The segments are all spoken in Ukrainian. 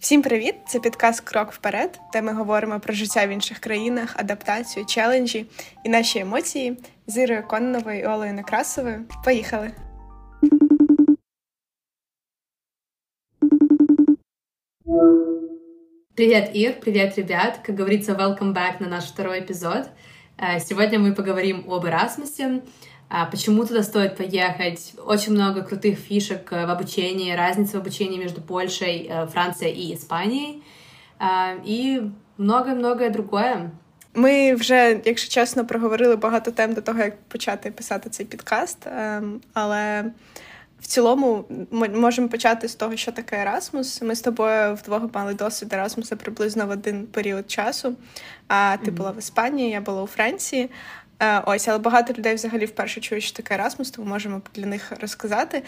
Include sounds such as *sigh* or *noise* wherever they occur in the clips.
Всім привіт! Це підказ Крок вперед, де ми говоримо про життя в інших країнах, адаптацію, челенджі і наші емоції з Ірою Конновою і Олею Некрасовою. Поїхали! Привет, Ир, привет, ребят. Как говорится, welcome back на наш второй эпизод. Э, сегодня мы поговорим об Эрасмусе, а, почему туда стоит поехать, очень много крутых фишек э, в обучении, разница в обучении между Польшей, э, Францией и Испанией, і многое-многое другое. Ми вже, якщо чесно, проговорили багато тем до того, як почати писати цей підкаст. Ем, але в цілому ми можемо почати з того, що таке Ерасмус. Ми з тобою вдвох мали досвід Ерасмуса приблизно в один період часу. А ти mm-hmm. була в Іспанії, я була у Франції. Е, ось, але багато людей взагалі вперше чують, що таке Erasmus, тому можемо для них розказати.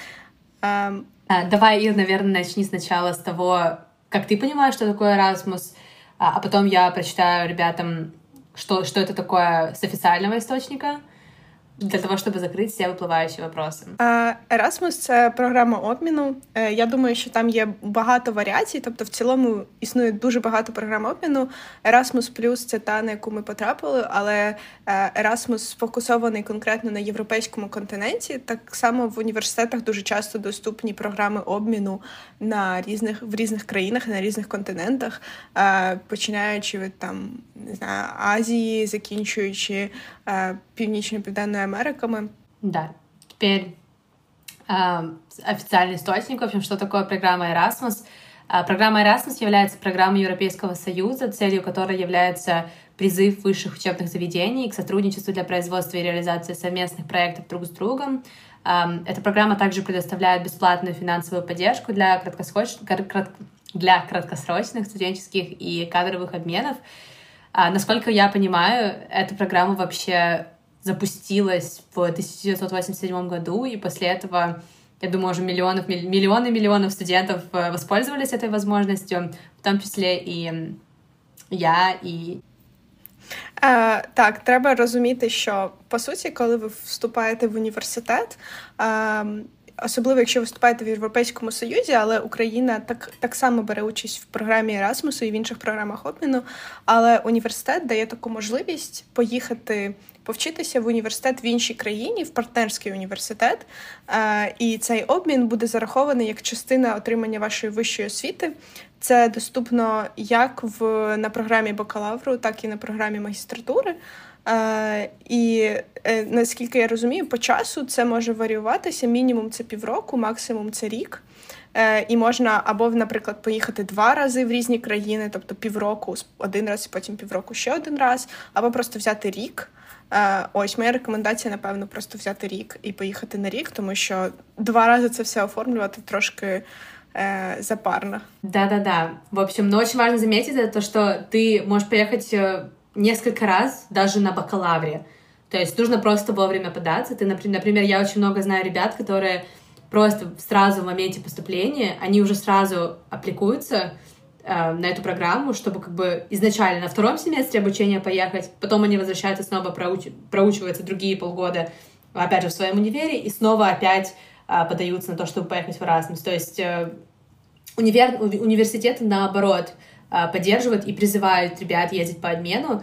Ем, давай, Ир, наверное, начни сначала с того, как ты понимаешь, что такое Erasmus, а потом я прочитаю ребятам, что, что это такое с официального источника, для того, щоб закрити всі випливаючі вопроси. Erasmus — це програма обміну. Е, я думаю, що там є багато варіацій, тобто в цілому існує дуже багато програм обміну. Erasmus Plus — це та, на яку ми потрапили, але е, Erasmus сфокусований конкретно на європейському континенті. Так само в університетах дуже часто доступні програми обміну на різних в різних країнах, на різних континентах, е, починаючи від там не знаю Азії, закінчуючи північно південною Америками. Да. Теперь э, официальный источник, в общем, что такое программа Erasmus. Э, программа Erasmus является программой Европейского Союза, целью которой является призыв высших учебных заведений к сотрудничеству для производства и реализации совместных проектов друг с другом. Э, эта программа также предоставляет бесплатную финансовую поддержку для, краткосроч... для краткосрочных студенческих и кадровых обменов. А, насколько я понимаю, эта программа вообще запустилась в 1987 году, и после этого, я думаю, уже миллионов, миллионы миллионов студентов э, воспользовались этой возможностью, в том числе і я, і Е, Так, треба розуміти, що по суті, коли ви вступаєте в університет, е, особливо якщо ви вступаєте в Європейському Союзі, але Україна так так само бере участь в програмі Erasmus і в інших програмах обміну. Але університет дає таку можливість поїхати повчитися в університет в іншій країні, в партнерський університет. Е, і цей обмін буде зарахований як частина отримання вашої вищої освіти. Це доступно як в на програмі бакалавру, так і на програмі магістратури. Е, І е, наскільки я розумію, по часу це може варіюватися. Мінімум це півроку, максимум це рік. Е, І можна або, наприклад, поїхати два рази в різні країни, тобто півроку один раз, і потім півроку ще один раз, або просто взяти рік. Е, ось моя рекомендація, напевно, просто взяти рік і поїхати на рік, тому що два рази це все оформлювати трошки э, запарно. Да-да-да. В общем, но очень важно заметить это то, что ты можешь поехать э, несколько раз даже на бакалавре. То есть нужно просто вовремя податься. Ты, например, я очень много знаю ребят, которые просто сразу в моменте поступления, они уже сразу аппликуются э, на эту программу, чтобы как бы изначально на втором семестре обучения поехать, потом они возвращаются снова проуч... проучиваются другие полгода, опять же, в своем универе, и снова опять э, подаются на то, чтобы поехать в Erasmus. То есть э, универ... университеты, наоборот, э, поддерживают и призывают ребят ездить по обмену,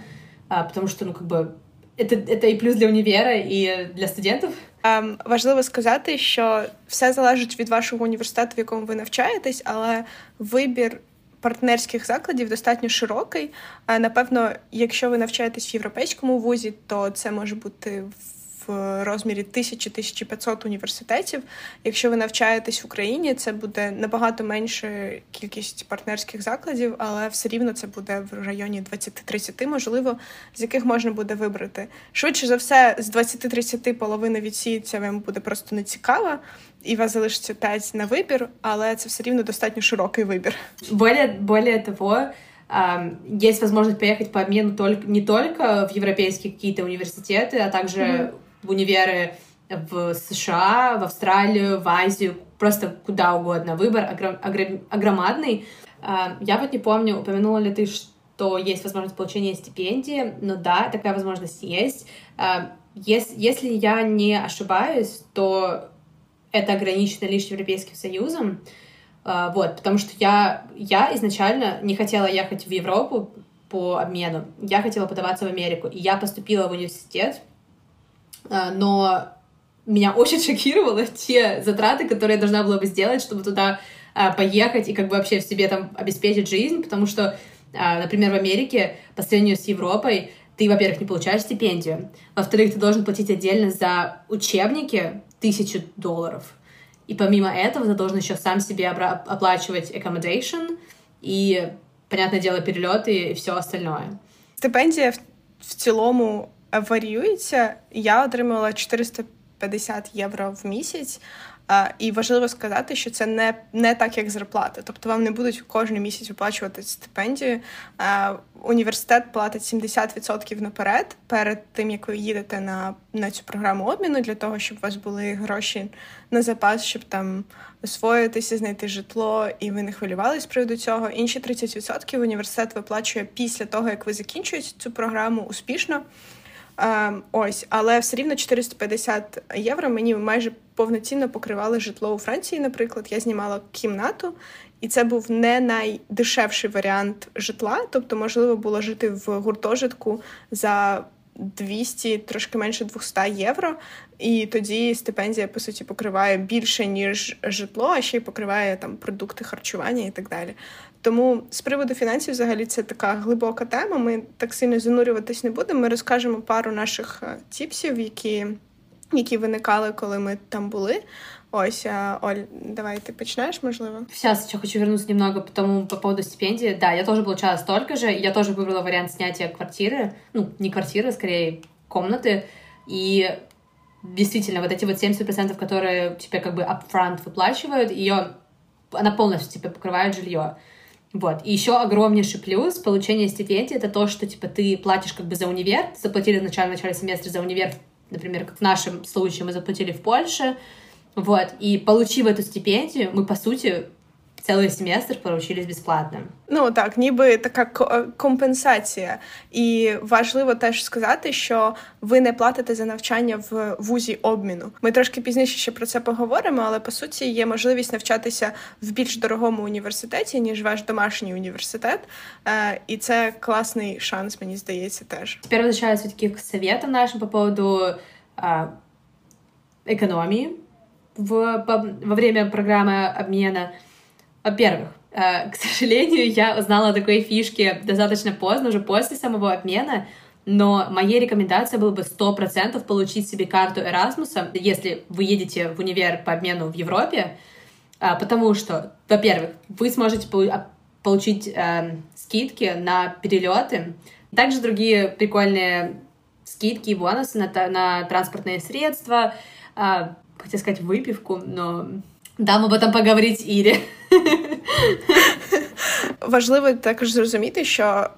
э, потому что, ну, как бы, это, это і плюс для універа, і для студентів. Um, важливо сказати, що все залежить від вашого університету, в якому ви навчаєтесь, але вибір партнерських закладів достатньо широкий. А Напевно, якщо ви навчаєтесь в європейському вузі, то це може бути в розмірі 1000-1500 університетів. Якщо ви навчаєтесь в Україні, це буде набагато менша кількість партнерських закладів, але все рівно це буде в районі 20-30, можливо, з яких можна буде вибрати. Швидше за все, з 20-30 половина відсіється, вам буде просто нецікава. І у вас залишиться 5 на вибір, але це все рівно достатньо широкий вибір. Более, более того, есть возможность поехать по обмену только, не только в европейские какие-то университеты, а также mm-hmm. В универы в США, в Австралию, в Азию, просто куда угодно. Выбор огром, огром, огромадный. Я вот не помню, упомянула ли ты, что есть возможность получения стипендии, но да, такая возможность есть. Если, если я не ошибаюсь, то это ограничено лишь Европейским Союзом. А, вот, потому что я, я изначально не хотела ехать в Европу по обмену, я хотела подаваться в Америку, и я поступила в университет, а, но меня очень *laughs* шокировало те затраты, которые я должна была бы сделать, чтобы туда а, поехать и как бы вообще в себе там обеспечить жизнь, потому что, например, в Америке по сравнению с Европой ты, во-первых, не получаешь стипендию, во-вторых, ты должен платить отдельно за учебники тысячу долларов, и помимо этого ты должен еще сам себе оплачивать accommodation и, понятное дело, перельоти і все остальное. Стипендія в, в цілому варіюється. Я отримала 450 євро в місяць. І важливо сказати, що це не не так, як зарплата. Тобто вам не будуть кожен місяць виплачувати стипендію. Університет платить 70% наперед, перед тим як ви їдете на на цю програму обміну, для того, щоб у вас були гроші на запас, щоб там освоїтися, знайти житло, і ви не хвилювалися з приводу цього. Інші 30% університет виплачує після того, як ви закінчуєте цю програму успішно. Ем, ось, але все рівно 450 євро мені майже повноцінно покривали житло у Франції. Наприклад, я знімала кімнату, і це був не найдешевший варіант житла. Тобто, можливо було жити в гуртожитку за 200, трошки менше 200 євро. І тоді стипендія, по суті, покриває більше, ніж житло, а ще й покриває там продукти харчування і так далі. Тому з приводу фінансів, взагалі, це така глибока тема. Ми так сильно занурюватись не будемо. Ми розкажемо пару наших е, тіпсів, які які виникали, коли ми там були. Ось, а, Оль, давай ты починаешь, можливо? Сейчас еще хочу вернуться немного по тому по поводу стипендии. Да, я тоже получала столько же. Я тоже выбрала вариант снятия квартиры. Ну, не квартиры, скорее комнаты. И действительно, вот эти вот 70%, которые тебе как бы upfront выплачивают, ее она полностью тебе покрывает жилье. Вот. И еще огромнейший плюс получения стипендии это то, что типа ты платишь как бы за универ, заплатили вначале в начале семестра за универ, например, как в нашем случае мы заплатили в Польше, вот, и получив эту стипендию, мы, по сути, цілий семестр поручились безплатно. Ну так, ніби така компенсація. І важливо теж сказати, що ви не платите за навчання в вузі обміну. Ми трошки пізніше ще про це поговоримо, але по суті є можливість навчатися в більш дорогому університеті, ніж ваш домашній університет. Е, і це класний шанс, мені здається, теж. Тепер возвращаюсь все-таки к советам нашим по поводу а, экономии в, по, во время программы обмена. Во-первых, э, к *laughs* сожалению, я узнала о такой фишке достаточно поздно, уже после самого обмена, но моей рекомендацией было бы 100% получить себе карту Эрасмуса, если вы едете в универ по обмену в Европе, э, потому что, во-первых, вы сможете а, получить э, скидки на перелеты, также другие прикольные скидки и бонусы на, на транспортные средства, э, хотела сказать выпивку, но дам об этом поговорить Ірі. *laughs* Важливо також зрозуміти, що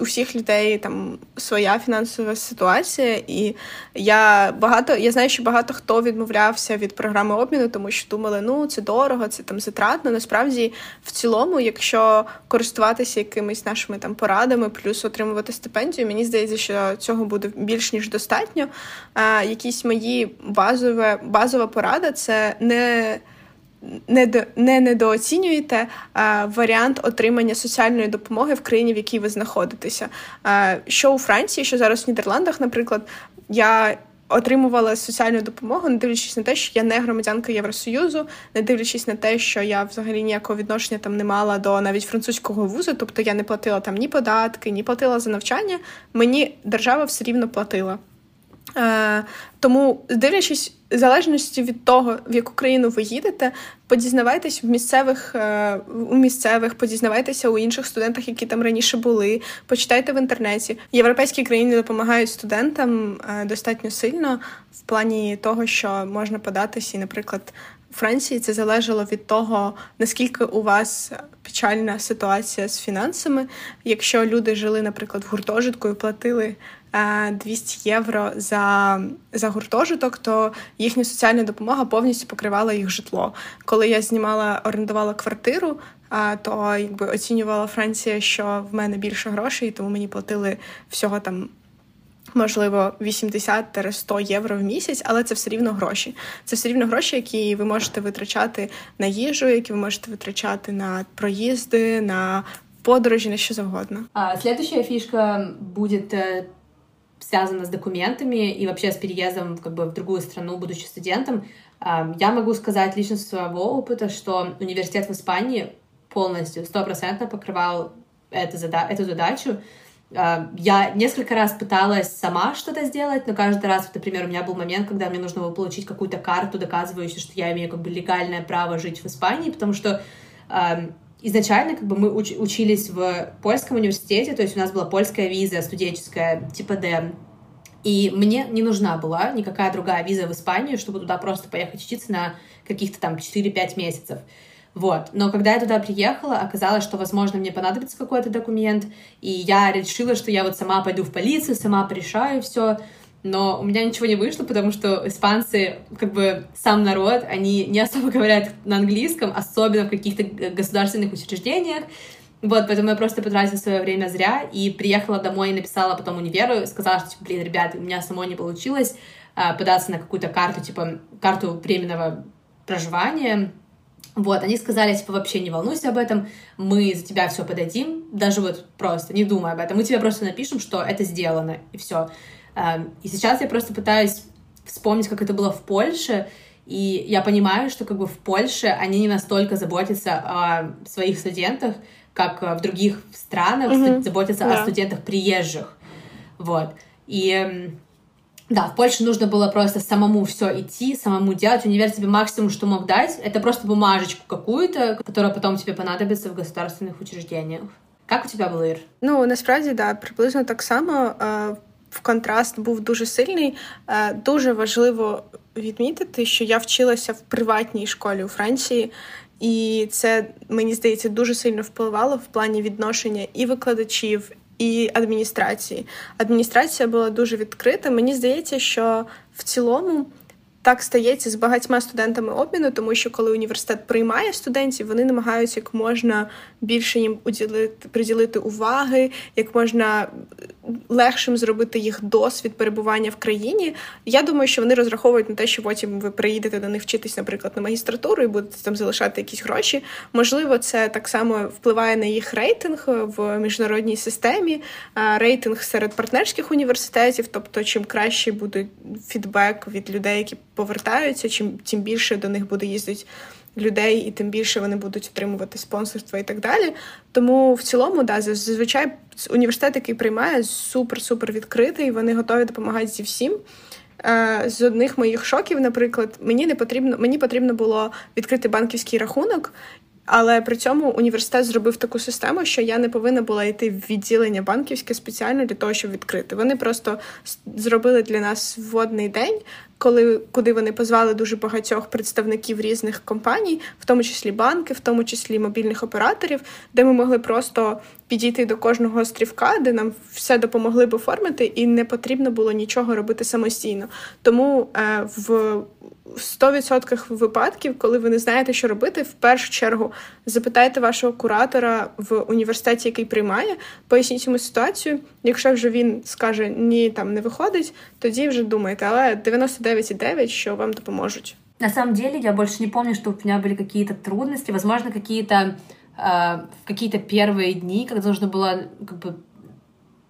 у всіх людей там своя фінансова ситуація, і я багато я знаю, що багато хто відмовлявся від програми обміну, тому що думали, ну це дорого, це там затратно. Насправді, в цілому, якщо користуватися якимись нашими там порадами, плюс отримувати стипендію, мені здається, що цього буде більш ніж достатньо. А, Якісь мої базове базова порада це не не не недооцінюєте а, варіант отримання соціальної допомоги в країні, в якій ви знаходитеся. А, Що у Франції, що зараз в Нідерландах, наприклад, я отримувала соціальну допомогу, не дивлячись на те, що я не громадянка Євросоюзу, не дивлячись на те, що я взагалі ніякого відношення там не мала до навіть французького вузу, тобто я не платила там ні податки, ні платила за навчання. Мені держава все рівно платила. Е, Тому, дивлячись, в залежності від того, в яку країну ви їдете, подізнавайтесь в місцевих е, у місцевих, подізнавайтеся у інших студентах, які там раніше були. Почитайте в інтернеті. Європейські країни допомагають студентам е, достатньо сильно в плані того, що можна податися, і, наприклад. Франції це залежало від того, наскільки у вас печальна ситуація з фінансами. Якщо люди жили, наприклад, в гуртожитку і платили 200 євро за за гуртожиток, то їхня соціальна допомога повністю покривала їх житло. Коли я знімала, орендувала квартиру, то якби оцінювала Франція, що в мене більше грошей, тому мені платили всього там Можливо, 80-100 євро в місяць, але це все рівно гроші. Це все рівно гроші, які ви можете витрачати на їжу, які ви можете витрачати на проїзди, на подорожі, на що завгодно. А следующая фишка будет связана с документами и вообще с переездом как бы, в другую страну, будучи студентом. Я могу сказать лично со своего опыта, что университет в Испании полностью, стопроцентно покрывал это, эту задачу. Я несколько раз пыталась сама что-то сделать, но каждый раз, например, у меня был момент, когда мне нужно было получить какую-то карту, доказывающую, что я имею как бы легальное право жить в Испании, потому что изначально как бы мы уч- учились в польском университете, то есть у нас была польская виза студенческая типа D, и мне не нужна была никакая другая виза в Испанию, чтобы туда просто поехать учиться на каких-то там 4-5 месяцев. Вот. Но когда я туда приехала, оказалось, что, возможно, мне понадобится какой-то документ, и я решила, что я вот сама пойду в полицию, сама порешаю все. Но у меня ничего не вышло, потому что испанцы, как бы сам народ, они не особо говорят на английском, особенно в каких-то государственных учреждениях. Вот, поэтому я просто потратила свое время зря и приехала домой и написала потом универу, сказала, что, типа, блин, ребята, у меня самой не получилось а, податься на какую-то карту, типа, карту временного проживания, вот, они сказали, типа, вообще не волнуйся об этом, мы за тебя все подадим, даже вот просто, не думай об этом, мы тебе просто напишем, что это сделано, и все. Эм, и сейчас я просто пытаюсь вспомнить, как это было в Польше, и я понимаю, что как бы в Польше они не настолько заботятся о своих студентах, как в других странах mm-hmm. заботятся yeah. о студентах приезжих. Вот. И эм, да, в Польше нужно было просто самому все идти, самому делать. Универ тебе максимум, что мог дать, это просто бумажечку какую-то, которая потом тебе понадобится в государственных учреждениях. Как у тебя було, Ір? Ну насправді да, приблизно так само. В контраст був дуже сильний. Дуже важливо відмітити, що я вчилася в приватній школі у Франції, і це мені здається дуже сильно впливало в плані відношення і викладачів, і адміністрації. Адміністрація була дуже відкрита. Мені здається, що в цілому так стається з багатьма студентами обміну, тому що коли університет приймає студентів, вони намагаються як можна більше їм уділити приділити уваги, як можна легшим зробити їх досвід перебування в країні. Я думаю, що вони розраховують на те, що потім ви приїдете до них вчитись, наприклад, на магістратуру і будете там залишати якісь гроші. Можливо, це так само впливає на їх рейтинг в міжнародній системі, рейтинг серед партнерських університетів, тобто чим краще буде фідбек від людей, які повертаються, чим тим більше до них буде їздити людей, і тим більше вони будуть отримувати спонсорство і так далі. Тому в цілому, да, зазвичай університет, який приймає, супер-супер відкритий, вони готові допомагати зі всім. Е, з одних моїх шоків, наприклад, мені не потрібно, мені потрібно було відкрити банківський рахунок, але при цьому університет зробив таку систему, що я не повинна була йти в відділення банківське спеціально для того, щоб відкрити. Вони просто зробили для нас вводний день, коли куди вони позвали дуже багатьох представників різних компаній, в тому числі банки, в тому числі мобільних операторів, де ми могли просто підійти до кожного острівка, де нам все допомогли б оформити, і не потрібно було нічого робити самостійно. Тому е, в 100% випадків, коли ви не знаєте, що робити, в першу чергу запитайте вашого куратора в університеті, який приймає, поясніть йому ситуацію. Якщо вже він скаже ні, там не виходить, тоді вже думайте, але 99,9, що вам допоможуть. На самом деле я больше не помню, что у меня были какие-то трудности, возможно, какие-то э, в какие-то первые дни, когда нужно было как бы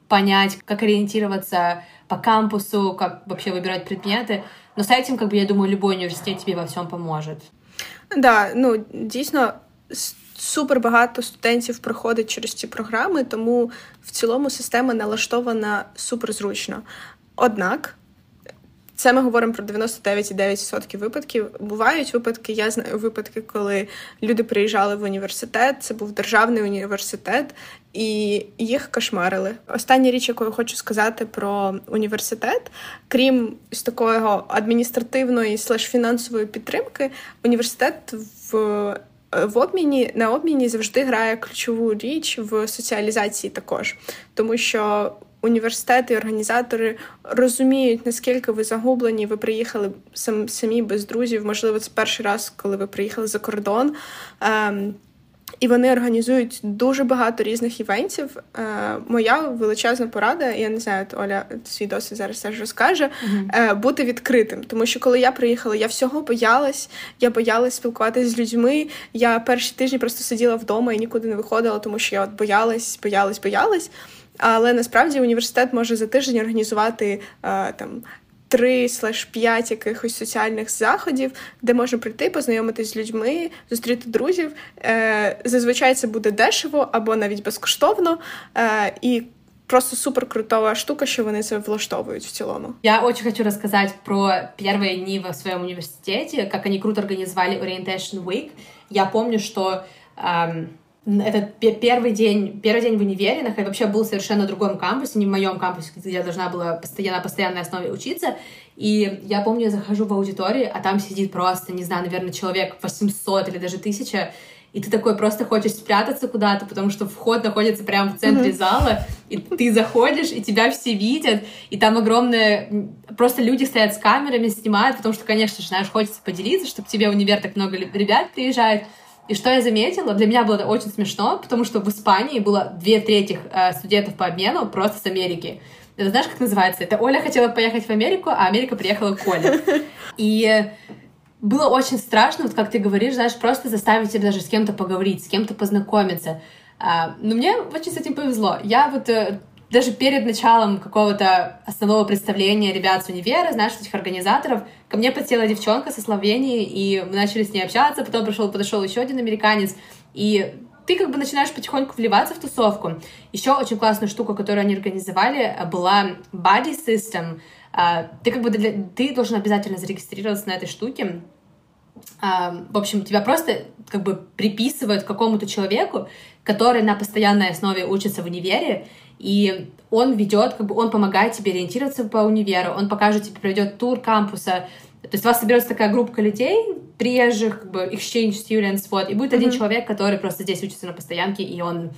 понять, как ориентироваться по кампусу, как вообще выбирать предметы. Но с этим, как бы, я думаю, любой университет тебе во всем поможет. Да, ну дійсно супер багато студентів проходить через ці програми, тому в цілому система налаштована супер зручно. Однак. Це ми говоримо про 99,9% випадків. Бувають випадки, я знаю випадки, коли люди приїжджали в університет, це був державний університет, і їх кошмарили. Остання річ, яку я хочу сказати про університет, крім з такого адміністративної слеш фінансової підтримки, університет в. В обміні на обміні завжди грає ключову річ в соціалізації також, тому що університети і організатори розуміють, наскільки ви загублені, ви приїхали самі без друзів. Можливо, це перший раз, коли ви приїхали за кордон. Ем, і вони організують дуже багато різних івентів. Е, Моя величезна порада, я не знаю, Оля свій досвід зараз теж розкаже, е, бути відкритим. Тому що коли я приїхала, я всього боялась, я боялась спілкуватися з людьми. Я перші тижні просто сиділа вдома і нікуди не виходила, тому що я от боялась, боялась, боялась. Але насправді університет може за тиждень організувати е, там. Три слеш п'ять якихось соціальних заходів, де можна прийти, познайомитись з людьми, зустріти друзів. Е, Зазвичай це буде дешево або навіть безкоштовно. Е, І просто супер крутова штука, що вони це влаштовують в цілому. Я очень хочу рассказать про первые дни в своем университете, как они круто организовали Orientation Week. Я помню, что эм, это первый день, первый день в универе, я вообще был совершенно другом кампусе, не в моем кампусе, где я должна была постоянно, на постоянной основе учиться. И я помню, я захожу в аудиторию, а там сидит просто, не знаю, наверное, человек 800 или даже 1000, и ты такой просто хочешь спрятаться куда-то, потому что вход находится прямо в центре mm-hmm. зала, и ты заходишь, и тебя все видят, и там огромные... Просто люди стоят с камерами, снимают, потому что, конечно же, знаешь, хочется поделиться, чтобы тебе в универ так много ребят приезжает, и что я заметила, для меня было это очень смешно, потому что в Испании было две трети э, студентов по обмену просто с Америки. Это знаешь, как называется? Это Оля хотела поехать в Америку, а Америка приехала к Оле. *laughs* И было очень страшно, вот как ты говоришь, знаешь, просто заставить себя даже с кем-то поговорить, с кем-то познакомиться. А, но мне очень с этим повезло. Я вот э, даже перед началом какого-то основного представления ребят с универа, знаешь, этих организаторов, ко мне подсела девчонка со Словении, и мы начали с ней общаться, потом пришел, подошел еще один американец, и ты как бы начинаешь потихоньку вливаться в тусовку. Еще очень классная штука, которую они организовали, была Body System. А, ты как бы ты должен обязательно зарегистрироваться на этой штуке. А, в общем, тебя просто как бы приписывают какому-то человеку, который на постоянной основе учится в универе, и он ведет, как бы он помогает тебе ориентироваться по универу, он покажет тебе, проведет тур кампуса, то есть у вас соберется такая группа людей, приезжих, как бы exchange students, вот, и будет mm-hmm. один человек, который просто здесь учится на постоянке, и он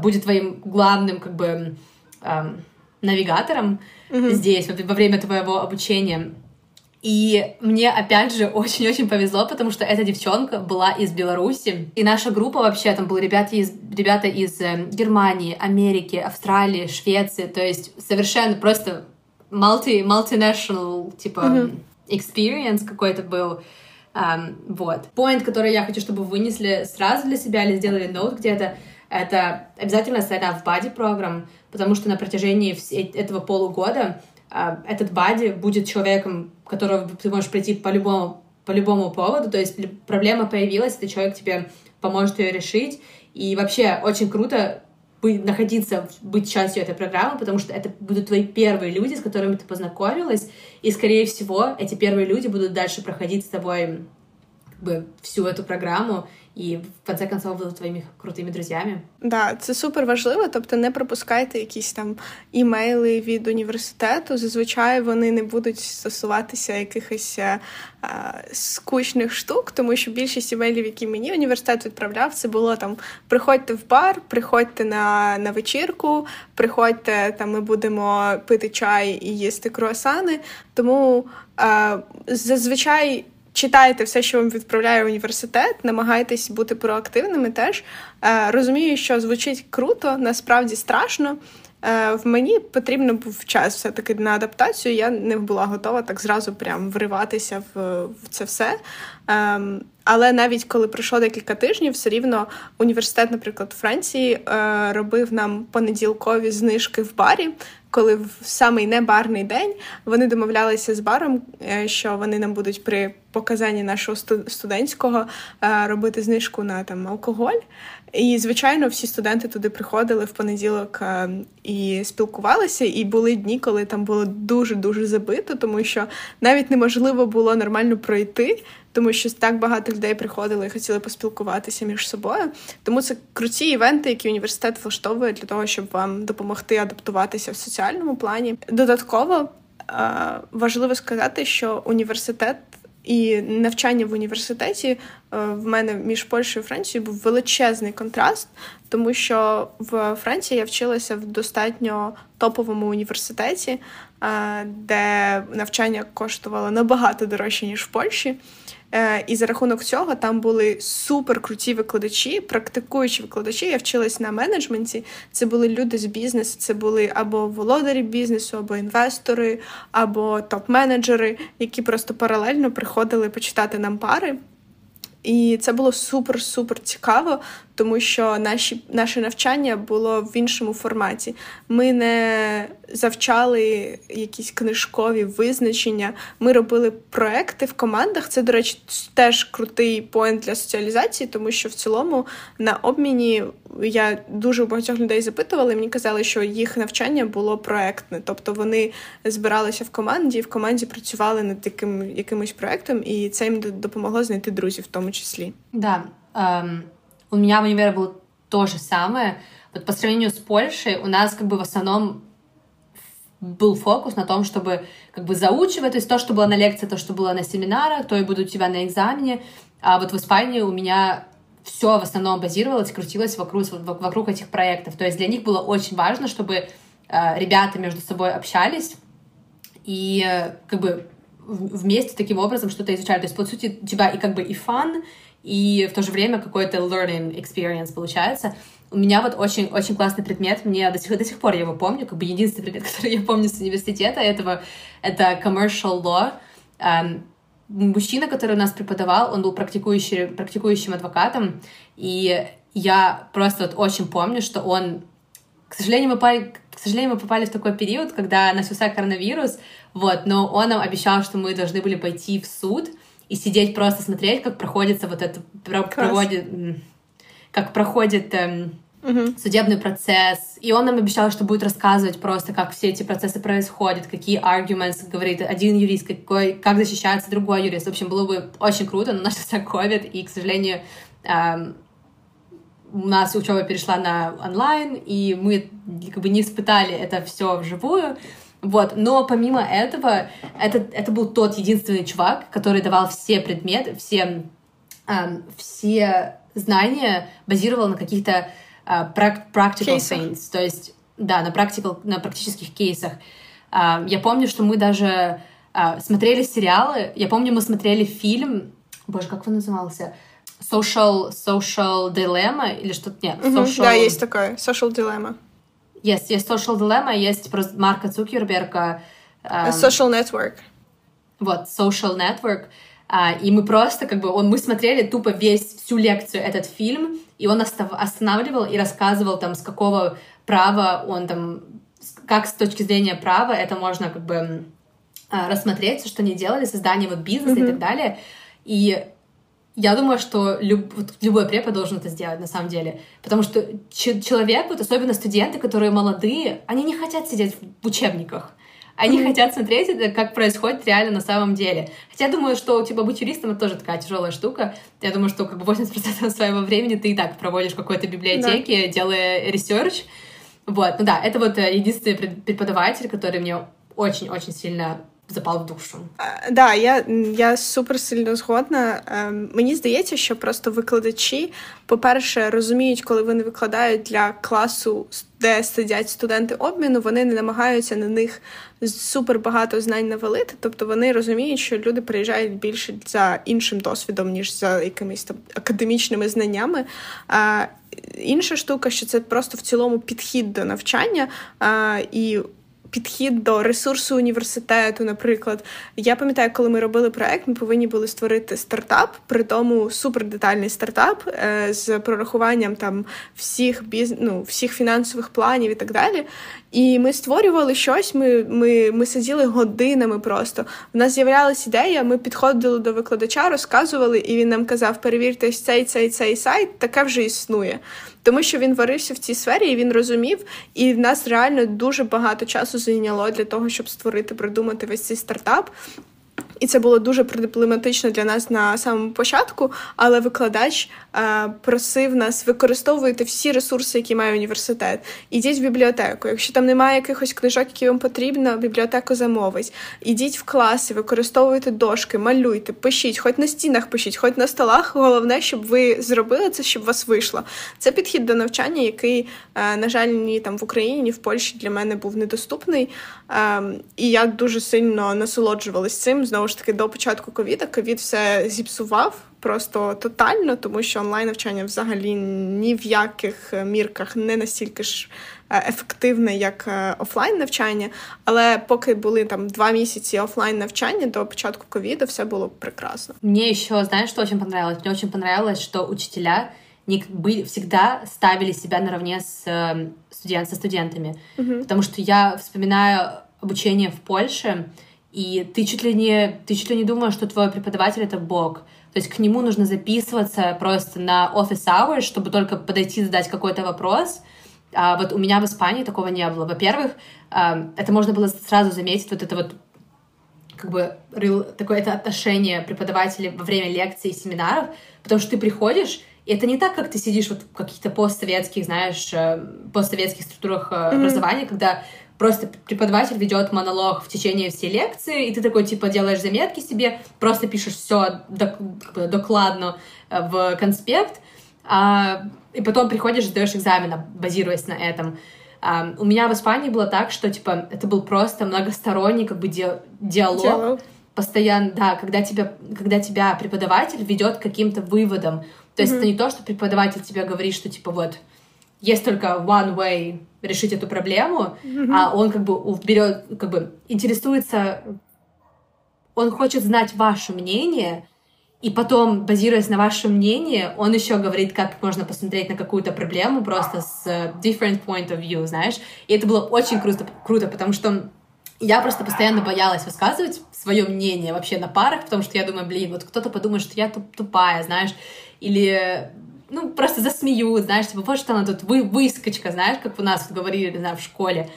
будет твоим главным, как бы, эм, навигатором mm-hmm. здесь, во время твоего обучения. И мне, опять же, *laughs* очень-очень повезло, потому что эта девчонка была из Беларуси. И наша группа вообще, там были ребята из, ребята из э, Германии, Америки, Австралии, Швеции. То есть совершенно просто multi, multinational, типа, mm-hmm. experience какой-то был. Um, вот. Point, который я хочу, чтобы вы вынесли сразу для себя или сделали ноут где-то, это обязательно sign up в body программ, потому что на протяжении этого полугода а, этот бади будет человеком, которого ты можешь прийти по любому, по любому поводу, то есть проблема появилась, этот человек тебе поможет ее решить, и вообще очень круто быть, находиться, быть частью этой программы, потому что это будут твои первые люди, с которыми ты познакомилась, и, скорее всего, эти первые люди будут дальше проходить с тобой как бы, всю эту программу, і в конце концов будуть твоїми крутими друзями. Да, це супер важливо. Тобто не пропускайте якісь там імейли від університету. Зазвичай вони не будуть стосуватися якихось а, е, скучних штук, тому що більшість імейлів, які мені університет відправляв, це було там: приходьте в бар, приходьте на на вечірку, приходьте там. Ми будемо пити чай і їсти круасани. Тому а, е, зазвичай читайте все, що вам відправляє університет, намагайтесь бути проактивними. Теж е, розумію, що звучить круто, насправді страшно. Е, в мені потрібно був час все-таки на адаптацію. Я не була готова так зразу прям вриватися в, в це все. Але навіть коли пройшло декілька тижнів, все рівно університет, наприклад, Франції е, робив нам понеділкові знижки в барі коли в самий небарний день вони домовлялися з баром, е, що вони нам будуть при показанні нашого студентського е, робити знижку на там алкоголь. І, звичайно, всі студенти туди приходили в понеділок е, і спілкувалися. І були дні, коли там було дуже дуже забито, тому що навіть неможливо було нормально пройти тому що так багато людей приходили і хотіли поспілкуватися між собою. Тому це круті івенти, які університет влаштовує для того, щоб вам допомогти адаптуватися в соціальному плані. Додатково важливо сказати, що університет. І навчання в університеті в мене між Польщею і Францією був величезний контраст, тому що в Франції я вчилася в достатньо топовому університеті, де навчання коштувало набагато дорожче ніж в Польщі. Е, і за рахунок цього там були супер круті викладачі, практикуючі викладачі. Я вчилась на менеджменті. Це були люди з бізнесу, це були або володарі бізнесу, або інвестори, або топ-менеджери, які просто паралельно приходили почитати нам пари. І це було супер-супер цікаво, тому що наші, наше навчання було в іншому форматі. Ми не завчали якісь книжкові визначення. Ми робили проекти в командах. Це, до речі, теж крутий поінт для соціалізації, тому що в цілому на обміні я дуже багатьох людей запитувала, і мені казали, що їх навчання було проектне, тобто вони збиралися в команді, в команді працювали над таким якимось проектом, і це їм допомогло знайти друзів в тому числі. Да. Um... У меня в универе было то же самое. Вот по сравнению с Польшей у нас как бы в основном был фокус на том, чтобы как бы заучивать, то есть то, что было на лекции, то, что было на семинарах, то и буду у тебя на экзамене. А вот в Испании у меня все в основном базировалось, крутилось вокруг, вокруг этих проектов. То есть для них было очень важно, чтобы э, ребята между собой общались и э, как бы вместе таким образом что-то изучали. То есть, по сути, у тебя и как бы и фан, и в то же время какой-то learning experience получается. У меня вот очень-очень классный предмет, мне до сих, до сих пор я его помню, как бы единственный предмет, *laughs* который я помню с университета этого, это commercial law. Um, мужчина, который у нас преподавал, он был практикующий, практикующим адвокатом, и я просто вот очень помню, что он, к сожалению, мы попали, к сожалению, мы попали в такой период, когда начался коронавирус, вот, но он нам обещал, что мы должны были пойти в суд, и сидеть просто смотреть, как проходится вот это, проводит, как проходит эм, угу. судебный процесс. И он нам обещал, что будет рассказывать просто, как все эти процессы происходят, какие arguments говорит один юрист, какой, как защищается другой юрист. В общем, было бы очень круто, но начался COVID, и, к сожалению, эм, у нас учеба перешла на онлайн, и мы как бы не испытали это все вживую. Вот, но помимо этого, это, это был тот единственный чувак, который давал все предметы, все, э, все знания, базировал на каких-то э, practical things, то есть, да, на, practical, на практических кейсах. Э, я помню, что мы даже э, смотрели сериалы, я помню, мы смотрели фильм, боже, как он назывался? Social, social Dilemma или что-то, нет, social... Да, есть такое, Social Dilemma. Есть, есть Social Dilemma, есть просто Марка Цукерберга. Эм, social Network. Вот, Social Network. А, и мы просто, как бы, он, мы смотрели тупо весь, всю лекцию этот фильм, и он останавливал и рассказывал там, с какого права он там, как с точки зрения права это можно как бы а, рассмотреть, что они делали, создание вот бизнеса mm-hmm. и так далее. И я думаю, что люб, вот любой препод должен это сделать на самом деле. Потому что человек, вот особенно студенты, которые молодые, они не хотят сидеть в учебниках. Они mm-hmm. хотят смотреть это, как происходит реально на самом деле. Хотя я думаю, что типа быть юристом это тоже такая тяжелая штука. Я думаю, что как бы 80% своего времени ты и так проводишь в какой-то библиотеке, да. делая research. Вот, ну да, это вот э, единственный преподаватель, который мне очень-очень сильно запал в душу. Так, да, я я супер сильно згодна. Ем, мені здається, що просто викладачі, по-перше, розуміють, коли вони викладають для класу, де сидять студенти обміну, вони не намагаються на них супер багато знань навалити. Тобто вони розуміють, що люди приїжджають більше за іншим досвідом, ніж за якимись там академічними знаннями. А, Інша штука, що це просто в цілому підхід до навчання а, і підхід до ресурсу університету. Наприклад, я пам'ятаю, коли ми робили проект, ми повинні були створити стартап, при тому супердетальний стартап е, з прорахуванням там всіх біз... ну, всіх фінансових планів і так далі. І ми створювали щось. Ми ми, ми сиділи годинами просто. В нас з'являлася ідея. Ми підходили до викладача, розказували, і він нам казав: перевірте цей цей цей сайт, таке вже існує тому що він варився в цій сфері, і він розумів, і в нас реально дуже багато часу зайняло для того, щоб створити, придумати весь цей стартап. І це було дуже проблематично для нас на самому початку, але викладач е, просив нас використовувати всі ресурси, які має університет. Ідіть в бібліотеку. Якщо там немає якихось книжок, які вам потрібно, бібліотеку замовить. Ідіть в класи, використовуйте дошки, малюйте, пишіть, хоч на стінах пишіть, хоч на столах. Головне, щоб ви зробили це, щоб у вас вийшло. Це підхід до навчання, який, е, на жаль, ні там в Україні, ні в Польщі для мене був недоступний. Е, і я дуже сильно насолоджувалась цим. Знову знову ж таки до початку ковіда ковід все зіпсував просто тотально, тому що онлайн навчання взагалі ні в яких мірках не настільки ж е, ефективне, як е, офлайн навчання. Але поки були там два місяці офлайн навчання до початку ковіду, все було прекрасно. Мне еще, знаешь, что очень понравилось? Мне очень понравилось, что учителя всегда ставили себя наравне с, студент, со студентами. Мгм. Потому что я вспоминаю обучение в Польше, и ты чуть ли не, ты чуть ли не думаешь, что твой преподаватель — это бог. То есть к нему нужно записываться просто на office hours, чтобы только подойти задать какой-то вопрос. А вот у меня в Испании такого не было. Во-первых, а, это можно было сразу заметить, вот это вот как бы такое это отношение преподавателей во время лекций и семинаров, потому что ты приходишь, и это не так, как ты сидишь вот в каких-то постсоветских, знаешь, э, постсоветских структурах Мгм. образования, когда просто преподаватель ведет монолог в течение всей лекции, и ты такой, типа, делаешь заметки себе, просто пишешь все докладно э, в конспект, а, и потом приходишь, сдаешь экзамен, базируясь на этом. А, у меня в Испании было так, что, типа, это был просто многосторонний, как бы, ди- диалог, Діалог. постоянно, да, когда тебя, когда тебя преподаватель ведет каким-то выводам. То есть Мгм. это не то, что преподаватель тебе говорит, что типа вот есть только one way решить эту проблему, а он как бы берет, как бы интересуется, он хочет знать ваше мнение, и потом, базируясь на вашем мнении, он еще говорит, как можно посмотреть на какую-то проблему просто с э, different point of view, знаешь. И это было очень круто, круто потому что я просто постоянно боялась высказывать свое мнение вообще на парах, потому что я думаю, блин, вот кто-то подумает, что я туп- тупая, знаешь, или ну, просто засмеют, знаешь, типа, вот что она тут вы, выскочка, знаешь, как у нас вот говорили, знаю, в школе.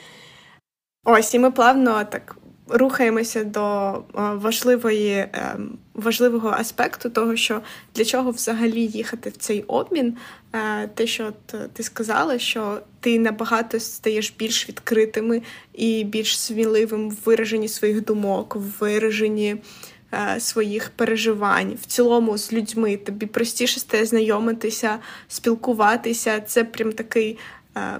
Ось, і ми плавно так рухаємося до е, важливої, ем, важливого аспекту того, що для чого взагалі їхати в цей обмін. Е, Те, що е, ти сказала, що ти набагато стаєш більш відкритими і більш сміливим в вираженні своїх думок, в вираженні е, своїх переживань в цілому з людьми. Тобі простіше стає знайомитися, спілкуватися. Це прям такий. е,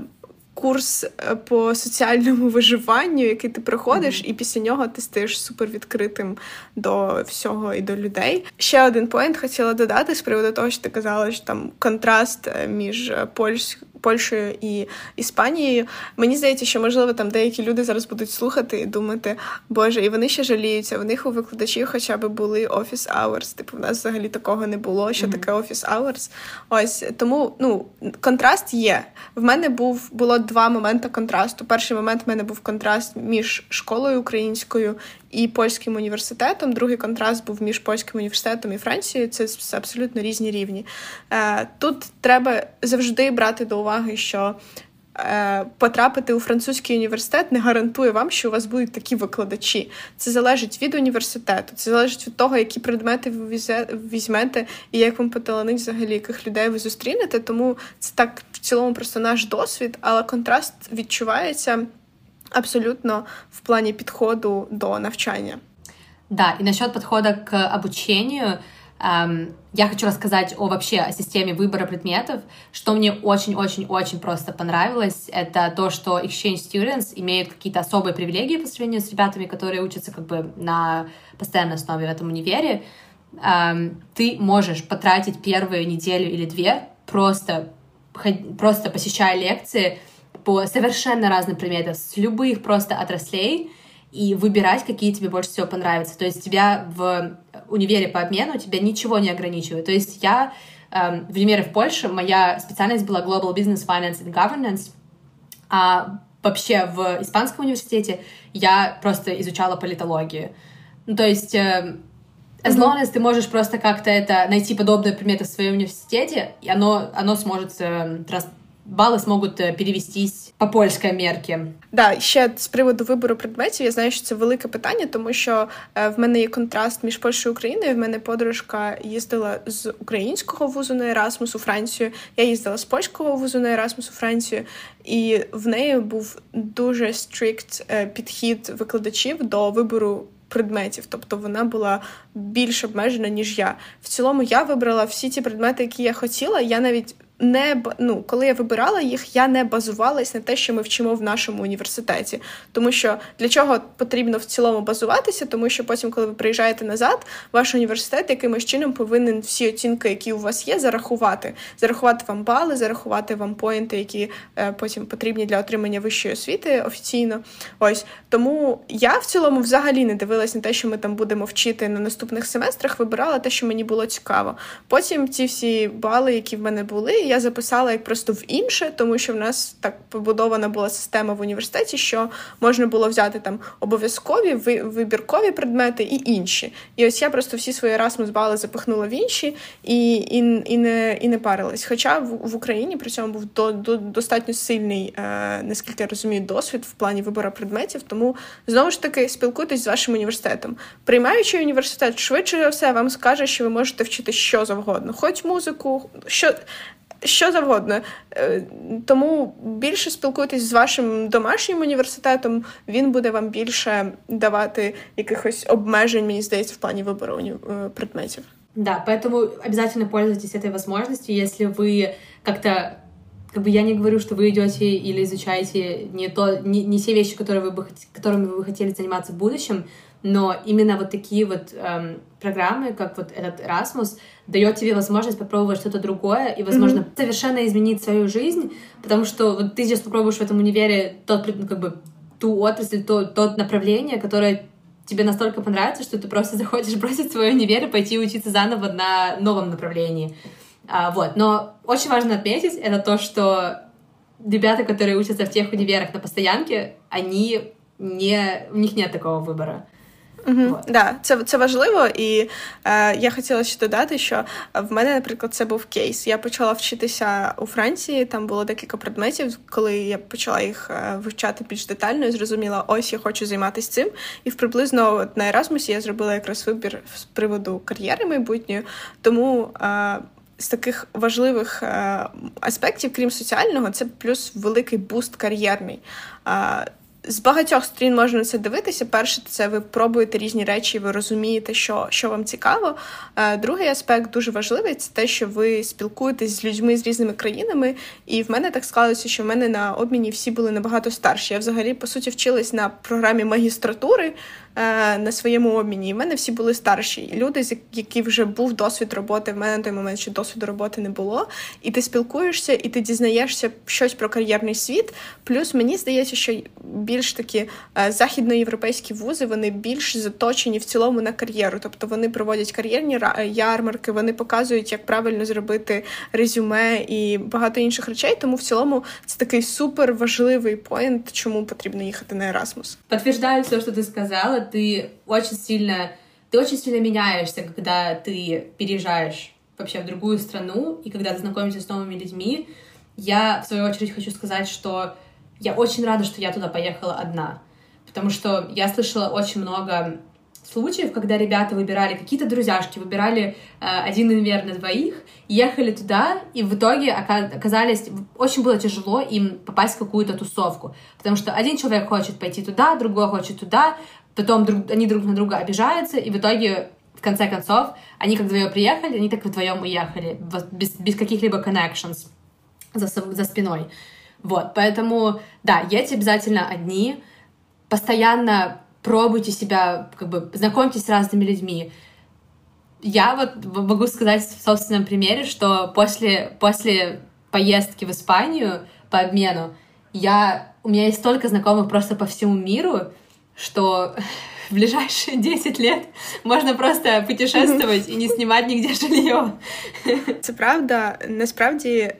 Курс е, по соціальному *laughs* виживанню, який ти проходиш, і після нього ти стаєш супер відкритим до всього і до людей. Ще один point хотіла додати з приводу того, що ти казала, що там контраст е, між е, Польщ... Польщею і Іспанією. Мені здається, що можливо там деякі люди зараз будуть слухати і думати, боже, і вони ще жаліються. В них у викладачів хоча б були офіс hours. Типу, в нас взагалі такого не було. Що Мгм. таке офіс hours? Ось тому ну контраст є. В мене був було два моменти контрасту. Перший момент в мене був контраст між школою українською і польським університетом. Другий контраст був між польським університетом і Францією. Це абсолютно різні рівні. Е, Тут треба завжди брати до уваги, що е, потрапити у французький університет не гарантує вам, що у вас будуть такі викладачі. Це залежить від університету, це залежить від того, які предмети ви візьмете, і як вам поталанить взагалі, яких людей ви зустрінете. Тому це так в цілому просто наш досвід, але контраст відчувається абсолютно в плані підходу до навчання. Да, и насчет подхода к обучению, эм, я хочу рассказать о вообще о системе выбора предметов. Что мне очень-очень-очень просто понравилось, это то, что exchange students имеют какие-то особые привилегии по сравнению с ребятами, которые учатся как бы на постоянной основе в этом универе. Эм, ты можешь потратить первую неделю или две просто, просто посещая лекции по совершенно разным предметам, с любых просто отраслей, и выбирать, какие тебе больше всего понравятся. То есть тебя в универе по обмену тебя ничего не ограничивает. То есть я эм, в универе в Польше, моя специальность была Global Business Finance and Governance, а вообще в испанском университете я просто изучала политологию. Ну, то есть эм, as long as ты можешь просто как-то это найти подобные предметы в своем университете, и оно, оно сможет, эм, трans- баллы смогут э, перевестись по польской мерке. Да, ще з приводу вибору предметів, я знаю, що це велике питання, тому що е, в мене є контраст між Польщею і Україною. В мене подружка їздила з українського вузу на Ерасмус у Францію. Я їздила з польського вузу на Ерасмус у Францію, і в неї був дуже стрикт е, підхід викладачів до вибору. Предметів, тобто вона була більш обмежена, ніж я. В цілому я вибрала всі ті предмети, які я хотіла. Я навіть не ну, коли я вибирала їх, я не базувалась на те, що ми вчимо в нашому університеті. Тому що для чого потрібно в цілому базуватися, тому що потім, коли ви приїжджаєте назад, ваш університет якимось чином повинен всі оцінки, які у вас є, зарахувати. Зарахувати вам бали, зарахувати вам поінти, які е, потім потрібні для отримання вищої освіти офіційно. Ось тому я в цілому взагалі не дивилась на те, що ми там будемо вчити на наступних семестрах. Вибирала те, що мені було цікаво. Потім ці всі бали, які в мене були я записала як просто в інше, тому що в нас так побудована була система в університеті, що можна було взяти там обов'язкові вибіркові предмети і інші. І ось я просто всі свої Erasmus бали запихнула в інші і і, і, не і не парилась. Хоча в, в Україні при цьому був до, до достатньо сильний, е, наскільки я розумію, досвід в плані вибору предметів. Тому знову ж таки спілкуйтесь з вашим університетом. Приймаючи університет, швидше за все вам скаже, що ви можете вчити що завгодно, хоч музику, що що завгодно. Е, тому більше спілкуйтесь з вашим домашнім університетом, він буде вам більше давати якихось обмежень, мені здається, в плані вибору е, предметів. Да, поэтому обязательно пользуйтесь этой возможностью, если вы как-то как бы я не говорю, что вы идете или изучаете не то, не, не те вещи, которые вы бы, которыми вы бы хотели заниматься в будущем, но именно вот такие вот эм, программы, как вот этот Erasmus, дает тебе возможность попробовать что-то другое и, возможно, mm-hmm. совершенно изменить свою жизнь, потому что вот ты сейчас попробуешь в этом универе тот, ну, как бы, ту отрасль, то, то направление, которое тебе настолько понравится, что ты просто *laughs* захочешь бросить свой универ и пойти учиться заново на новом направлении. А, вот. Но очень важно отметить, это то, что ребята, которые учатся в тех универах на постоянке, они не, у них нет такого выбора. Угу, вот. Да, це це важливо, і е, я хотіла ще додати, що в мене, наприклад, це був кейс. Я почала вчитися у Франції. Там було декілька предметів, коли я почала їх е, вивчати більш детально і зрозуміла, ось я хочу займатися цим. І в приблизно от, на Еразмусі я зробила якраз вибір з приводу кар'єри майбутньої. Тому. Е, з таких важливих е, аспектів, крім соціального, це плюс великий буст кар'єрний. Е, з багатьох сторін можна це дивитися. Перше, це ви пробуєте різні речі, ви розумієте, що що вам цікаво. Е, другий аспект дуже важливий це те, що ви спілкуєтесь з людьми з різними країнами. І в мене так склалося, що в мене на обміні всі були набагато старші. Я взагалі по суті вчилась на програмі магістратури. Е, на своєму обміні. І в мене всі були старші люди, з які вже був досвід роботи. В мене на той момент ще досвіду роботи не було. І ти спілкуєшся, і ти дізнаєшся щось про кар'єрний світ. Плюс мені здається, що більш такі е, західноєвропейські вузи вони більш заточені в цілому на кар'єру. Тобто вони проводять кар'єрні ярмарки, вони показують, як правильно зробити резюме і багато інших речей. Тому в цілому це такий супер важливий поінт, чому потрібно їхати на Erasmus. Підтверждаю все, що ти сказала. Ты очень сильно, ты очень сильно меняешься, когда ты переезжаешь вообще в другую страну, и когда ты знакомишься с новыми людьми. Я, в свою очередь, хочу сказать, что я очень рада, что я туда поехала одна, потому что я слышала очень много случаев, когда ребята выбирали какие-то друзьяшки, выбирали э, один универ на двоих, ехали туда, и в итоге оказались... Очень было тяжело им попасть в какую-то тусовку, потому что один человек хочет пойти туда, другой хочет туда, потом друг, они друг на друга обижаются, и в итоге, в конце концов, они как вдвоем приехали, они так вдвоем уехали, без, без каких-либо connections за, за спиной. Вот, поэтому, да, едьте обязательно одни, постоянно пробуйте себя, как бы, знакомьтесь с разными людьми. Я вот могу сказать в собственном примере, что после, после поездки в Испанию по обмену я, у меня есть столько знакомых просто по всему миру, что *laughs* в ближайшие 10 лет можна просто путешествувати і не знімати нігде жилье. *laughs* Це правда. Насправді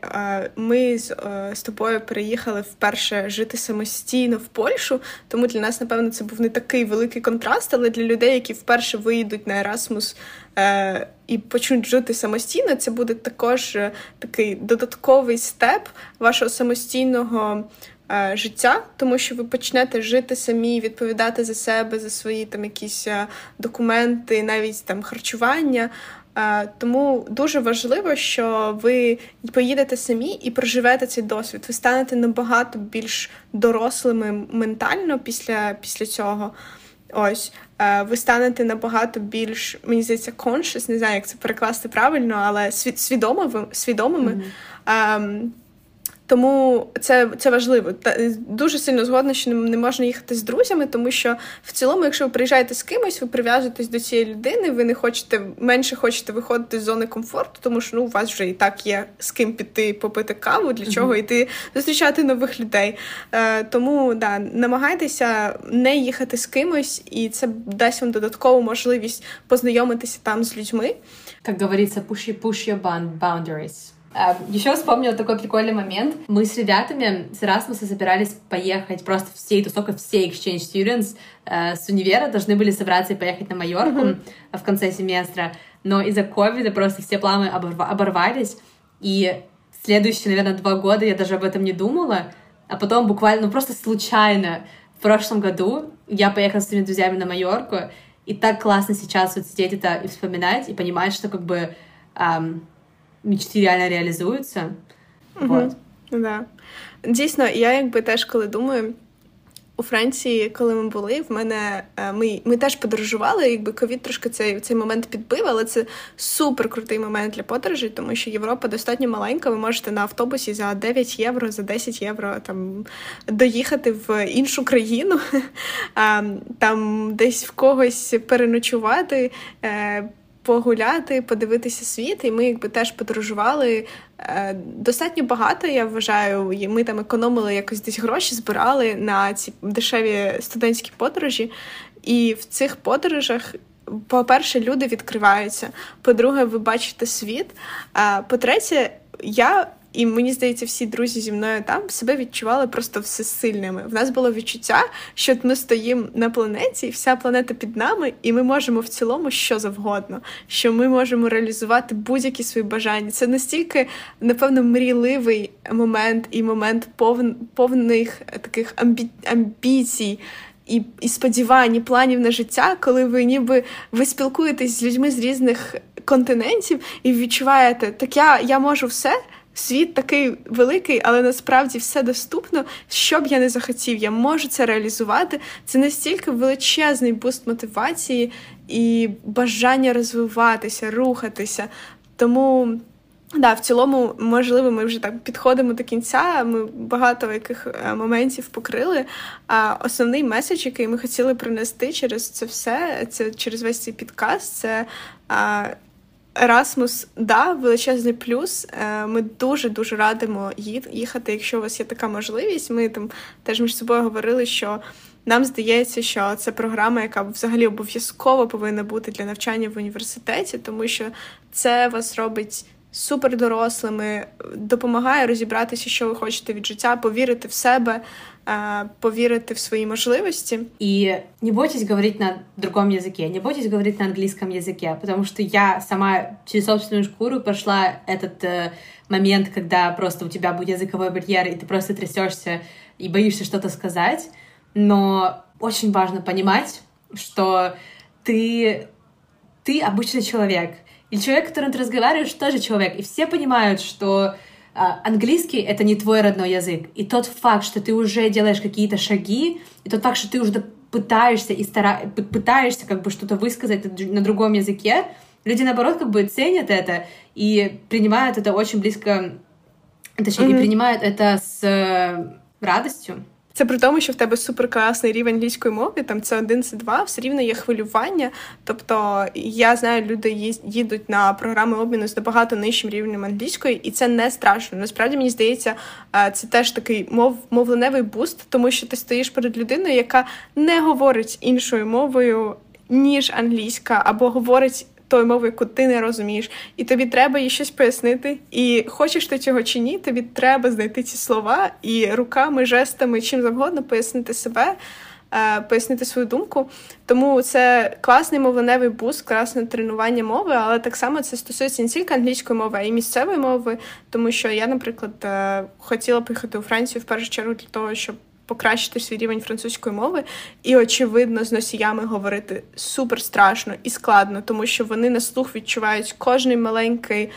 ми з, з тобою переїхали вперше жити самостійно в Польщу, тому для нас, напевно, це був не такий великий контраст, але для людей, які вперше виїдуть на Ерасмус. І почнуть жити самостійно, це буде також е, такий додатковий степ вашого самостійного Е, життя, тому що ви почнете жити самі, відповідати за себе, за свої там якісь е, документи, навіть там харчування. Е, тому дуже важливо, що ви поїдете самі і проживете цей досвід. Ви станете набагато більш дорослими ментально після, після цього. Ось е, ви станете набагато більш, мені здається, conscious, не знаю, як це перекласти правильно, але свідомими, свідомими. Mm-hmm. Тому це це важливо. Та дуже сильно згодна, що не можна їхати з друзями, тому що в цілому, якщо ви приїжджаєте з кимось, ви прив'язуєтесь до цієї людини, ви не хочете менше хочете виходити з зони комфорту, тому що ну у вас вже і так є з ким піти попити каву, для чого mm-hmm. йти зустрічати нових людей. Е, Тому да, намагайтеся не їхати з кимось, і це дасть вам додаткову можливість познайомитися там з людьми. Як говориться, push, push your boundaries. Эм, Еще вспомнила такой прикольный момент. Мы с ребятами с Erasmus собирались поехать просто всей тусовкой, все exchange students э, с универа должны были собраться и поехать на Майорку mm-hmm. в конце семестра. Но из-за ковида просто все планы оборвались. И следующие, наверное, два года я даже об этом не думала. А потом буквально, ну просто случайно в прошлом году я поехала с своими друзьями на Майорку. И так классно сейчас вот сидеть это и вспоминать, и понимать, что как бы эм, мечти реально реалізуються. Угу. Вот. Да. Дійсно, я якби теж коли думаю. У Франції, коли ми були, в мене е, ми ми теж подорожували. Якби ковід трошки цей цей момент підбив, але це супер крутий момент для подорожей, тому що Європа достатньо маленька. Ви можете на автобусі за 9 євро, за 10 євро там доїхати в іншу країну, *laughs* там десь в когось переночувати. Е, погуляти, подивитися світ, і ми якби теж подорожували е, достатньо багато. Я вважаю, і ми там економили якось десь гроші, збирали на ці дешеві студентські подорожі. І в цих подорожах. По-перше, люди відкриваються. По-друге, ви бачите світ. По-третє, я і мені здається, всі друзі зі мною там себе відчували просто всесильними. В нас було відчуття, що ми стоїмо на планеті, вся планета під нами, і ми можемо в цілому що завгодно, що ми можемо реалізувати будь-які свої бажання. Це настільки, напевно, мрійливий момент і момент повн, повних таких амбі... амбіцій. І і сподівань, і планів на життя, коли ви ніби ви спілкуєтесь з людьми з різних континентів і відчуваєте, так я я можу все, Світ такий великий, але насправді все доступно. Що б я не захотів, я можу це реалізувати. Це настільки величезний буст мотивації і бажання розвиватися, рухатися. Тому. Да, в цілому, можливо, ми вже так підходимо до кінця. Ми багато яких е, моментів покрили. А основний меседж, який ми хотіли принести через це все, це через весь цей підкаст, це Erasmus, да, величезний плюс. Е, ми дуже дуже радимо їхати, якщо у вас є така можливість. Ми там теж між собою говорили, що нам здається, що це програма, яка взагалі обов'язково повинна бути для навчання в університеті, тому що це вас робить супердорослими, допомагає розібратися, що ви хочете від життя, повірити в себе, повірити в свои можливости. И не бойтесь говорить на другом языке, не бойтесь говорить на английском языке, потому что я сама через собственную шкуру прошла этот э, момент, когда просто у тебя будет языковой барьер, и ты просто трясешься и боишься что-то сказать. Но очень важно понимать, что ты, ты обычный человек. И человек, с которым ты разговариваешь, тоже человек. И все понимают, что а, английский — это не твой родной язык. И тот факт, что ты уже делаешь какие-то шаги, и тот факт, что ты уже пытаешься и стара... пытаешься как бы что-то высказать на другом языке, люди, наоборот, как бы ценят это и принимают это очень близко, точнее, mm-hmm. принимают это с э, радостью. Це при тому, що в тебе суперкласний рівень англійської мови, там це один, це два, все рівно є хвилювання. Тобто я знаю, люди їдуть на програми обміну з набагато нижчим рівнем англійської, і це не страшно. Насправді мені здається, це теж такий мов мовленевий буст, тому що ти стоїш перед людиною, яка не говорить іншою мовою. Ніж англійська, або говорить тою мовою, яку ти не розумієш, і тобі треба їй щось пояснити. І хочеш ти цього чи ні, тобі треба знайти ці слова і руками, жестами, чим завгодно пояснити себе. Е, пояснити свою думку, тому це класний мовленевий буст, класне тренування мови, але так само це стосується не тільки англійської мови, а й місцевої мови. Тому що я, наприклад, е, хотіла поїхати у Францію в першу чергу для того, щоб покращити свій рівень французької мови, і, очевидно, з носіями говорити супер страшно і складно, тому що вони на слух відчувають кожний маленький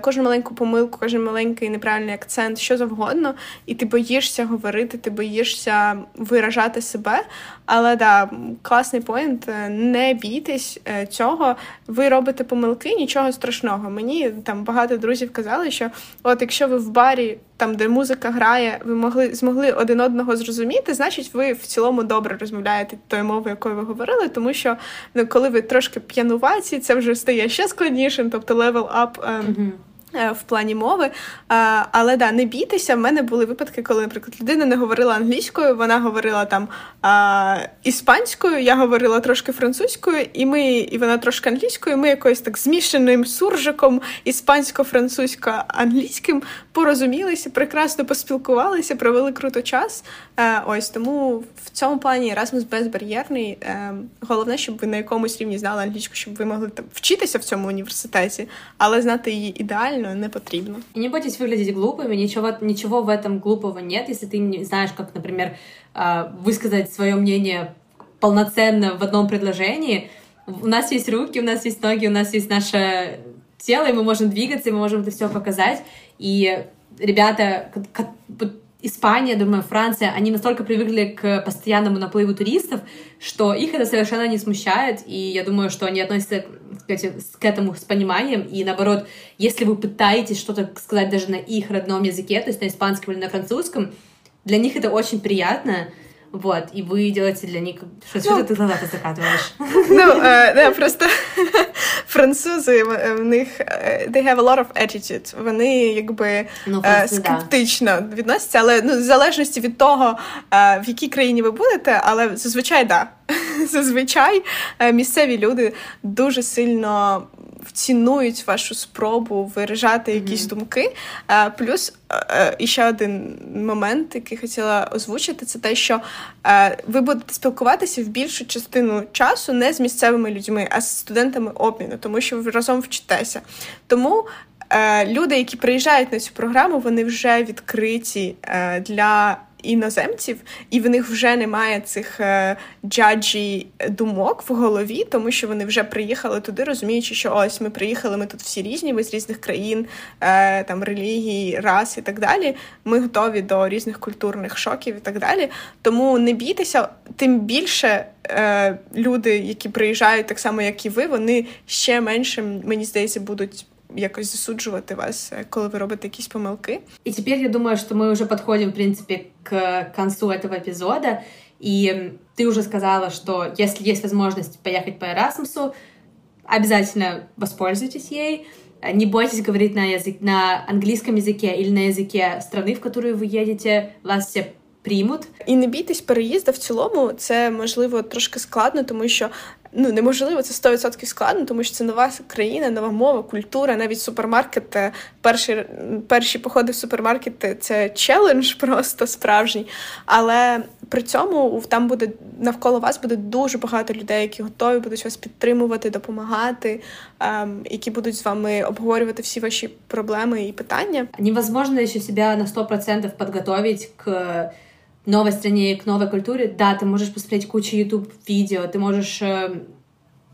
кожну маленьку помилку, кожен маленький неправильний акцент, що завгодно, і ти боїшся говорити, ти боїшся виражати себе. Але да, класний поінт. Е, не бійтесь е, цього. Ви робите помилки, нічого страшного. Мені там багато друзів казали, що от якщо ви в барі там, де музика грає, ви могли змогли один одного зрозуміти, значить, ви в цілому добре розмовляєте тою мовою, якою ви говорили, тому що ну, коли ви трошки п'януваті, це вже стає ще складнішим, тобто level up. Ем, mm-hmm. Е, в плані мови. Але да, не бійтеся. В мене були випадки, коли, наприклад, людина не говорила англійською, вона говорила там іспанською, я говорила трошки французькою, і ми, і вона трошки англійською. Ми якоюсь так змішаним суржиком іспансько-французько-англійським порозумілися, прекрасно поспілкувалися, провели круто час. Е, ось тому в цьому плані Erasmus безбар'єрний. Е, головне, щоб ви на якомусь рівні знали англійську, щоб ви могли там вчитися в цьому університеті, але знати її ідеально реально не потрібно. И не бойтесь выглядеть глупыми, ничего, ничего в этом глупого нет, если ты не знаешь, как, например, а, высказать свое мнение полноценно в одном предложении. У нас есть руки, у нас есть ноги, у нас есть наше тело, и мы можем двигаться, и мы можем это все показать. И ребята, Испания, думаю, Франция, они настолько привыкли к постоянному наплыву туристов, что их это совершенно не смущает, и я думаю, что они относятся к этому с пониманием, и наоборот, если вы пытаетесь что-то сказать даже на их родном языке, то есть на испанском или на французском, для них это очень приятно, вот, и вы делаете для них... Что, ну, что ты глаза-то закатываешь? Ну, э, да, просто *laughs* французи, в них they have a lot of attitude. Вони якби ну, е, скептично да. відносяться, але ну, в залежності від того, е, в якій країні ви будете, але зазвичай да. *laughs* Зазвичай е, місцеві люди дуже сильно цінують вашу спробу виражати якісь mm-hmm. думки. Плюс і ще один момент, який хотіла озвучити, це те, що ви будете спілкуватися в більшу частину часу не з місцевими людьми, а з студентами обміну, тому що ви разом вчитеся. Тому люди, які приїжджають на цю програму, вони вже відкриті для іноземців, і в них вже немає цих е, джаджі думок в голові, тому що вони вже приїхали туди, розуміючи, що ось ми приїхали, ми тут всі різні, ми з різних країн, е, там релігій, рас і так далі. Ми готові до різних культурних шоків і так далі. Тому не бійтеся, тим більше е, люди, які приїжджають так само, як і ви, вони ще менше, мені здається, будуть якось засуджувати вас, коли ви робите якісь помилки. И теперь я думаю, что мы уже подходим, в принципе, к концу этого эпизода. И ты уже сказала, что если есть возможность поехать по Эрасмусу, обязательно воспользуйтесь ей. Не бойтесь говорить на, язык, на английском языке или на языке страны, в которую вы едете. Вас все приймуть. І не бійтесь переїзду в цілому, це можливо трошки складно, тому що ну неможливо, це 100% складно, тому що це нова країна, нова мова, культура, навіть супермаркет. Перші перші походи в супермаркети це челендж просто справжній. Але при цьому там буде навколо вас буде дуже багато людей, які готові будуть вас підтримувати, допомагати, ем, які будуть з вами обговорювати всі ваші проблеми і питання. Невозможно ще себе на 100% підготовити к новой стране, к новой культуре, да, ты можешь посмотреть кучу YouTube-видео, ты можешь, э,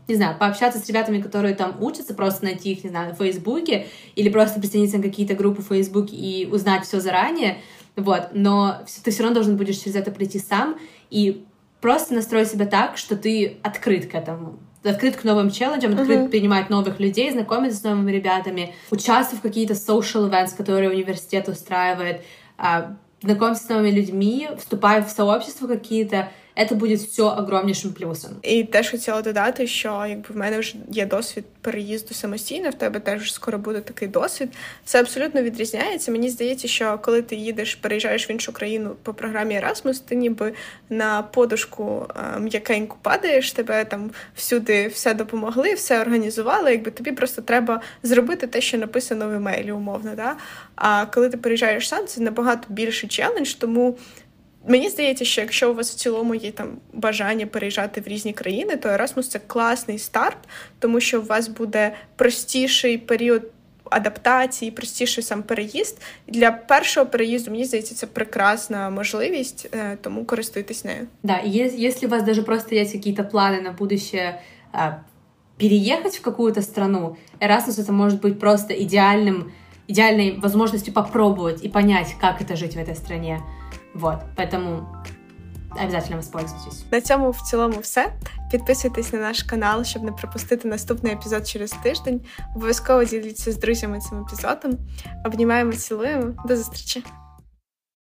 не знаю, пообщаться с ребятами, которые там учатся, просто найти их, не знаю, на Фейсбуке, или просто присоединиться на какие-то группы в Фейсбуке и узнать все заранее, вот, но ты все равно должен будешь через это пройти сам и просто настроить себя так, что ты открыт к этому, открыт к новым челленджам, открыт uh-huh. принимать новых людей, знакомиться с новыми ребятами, участвовать в какие-то social events, которые университет устраивает, а, знакомься с новыми людьми, вступай в сообщества какие-то, це буде все огромнішим плюсом. І теж хотіла додати, що якби в мене вже є досвід переїзду самостійно, в тебе теж скоро буде такий досвід. Це абсолютно відрізняється. Мені здається, що коли ти їдеш, переїжджаєш в іншу країну по програмі Erasmus, ти ніби на подушку м'якеньку падаєш, тебе там всюди все допомогли, все організували. Якби тобі просто треба зробити те, що написано в емейлі, умовно. Да? А коли ти переїжджаєш сам, це набагато більший челендж, тому. Мені здається, що якщо у вас в цілому є там бажання переїжджати в різні країни, то Erasmus — це класний старт, тому що у вас буде простіший період. Адаптації, простіший сам переїзд для першого переїзду, мені здається, це прекрасна можливість, е, тому користуйтесь нею. Да, и если у вас даже просто есть какие-то планы на будущее, переехать в какую-то страну, Erasmus это может быть просто идеальным, идеальной возможностью попробовать и понять, как это жить в этой стране. Вот, поэтому обязательно воспользуйтесь. На цьому в цілому все. Підписуйтесь на наш канал, щоб не пропустити наступний епізод через тиждень. Обов'язково діліться з друзями цим епізодом. Обнімаємо, цілуємо. До зустрічі!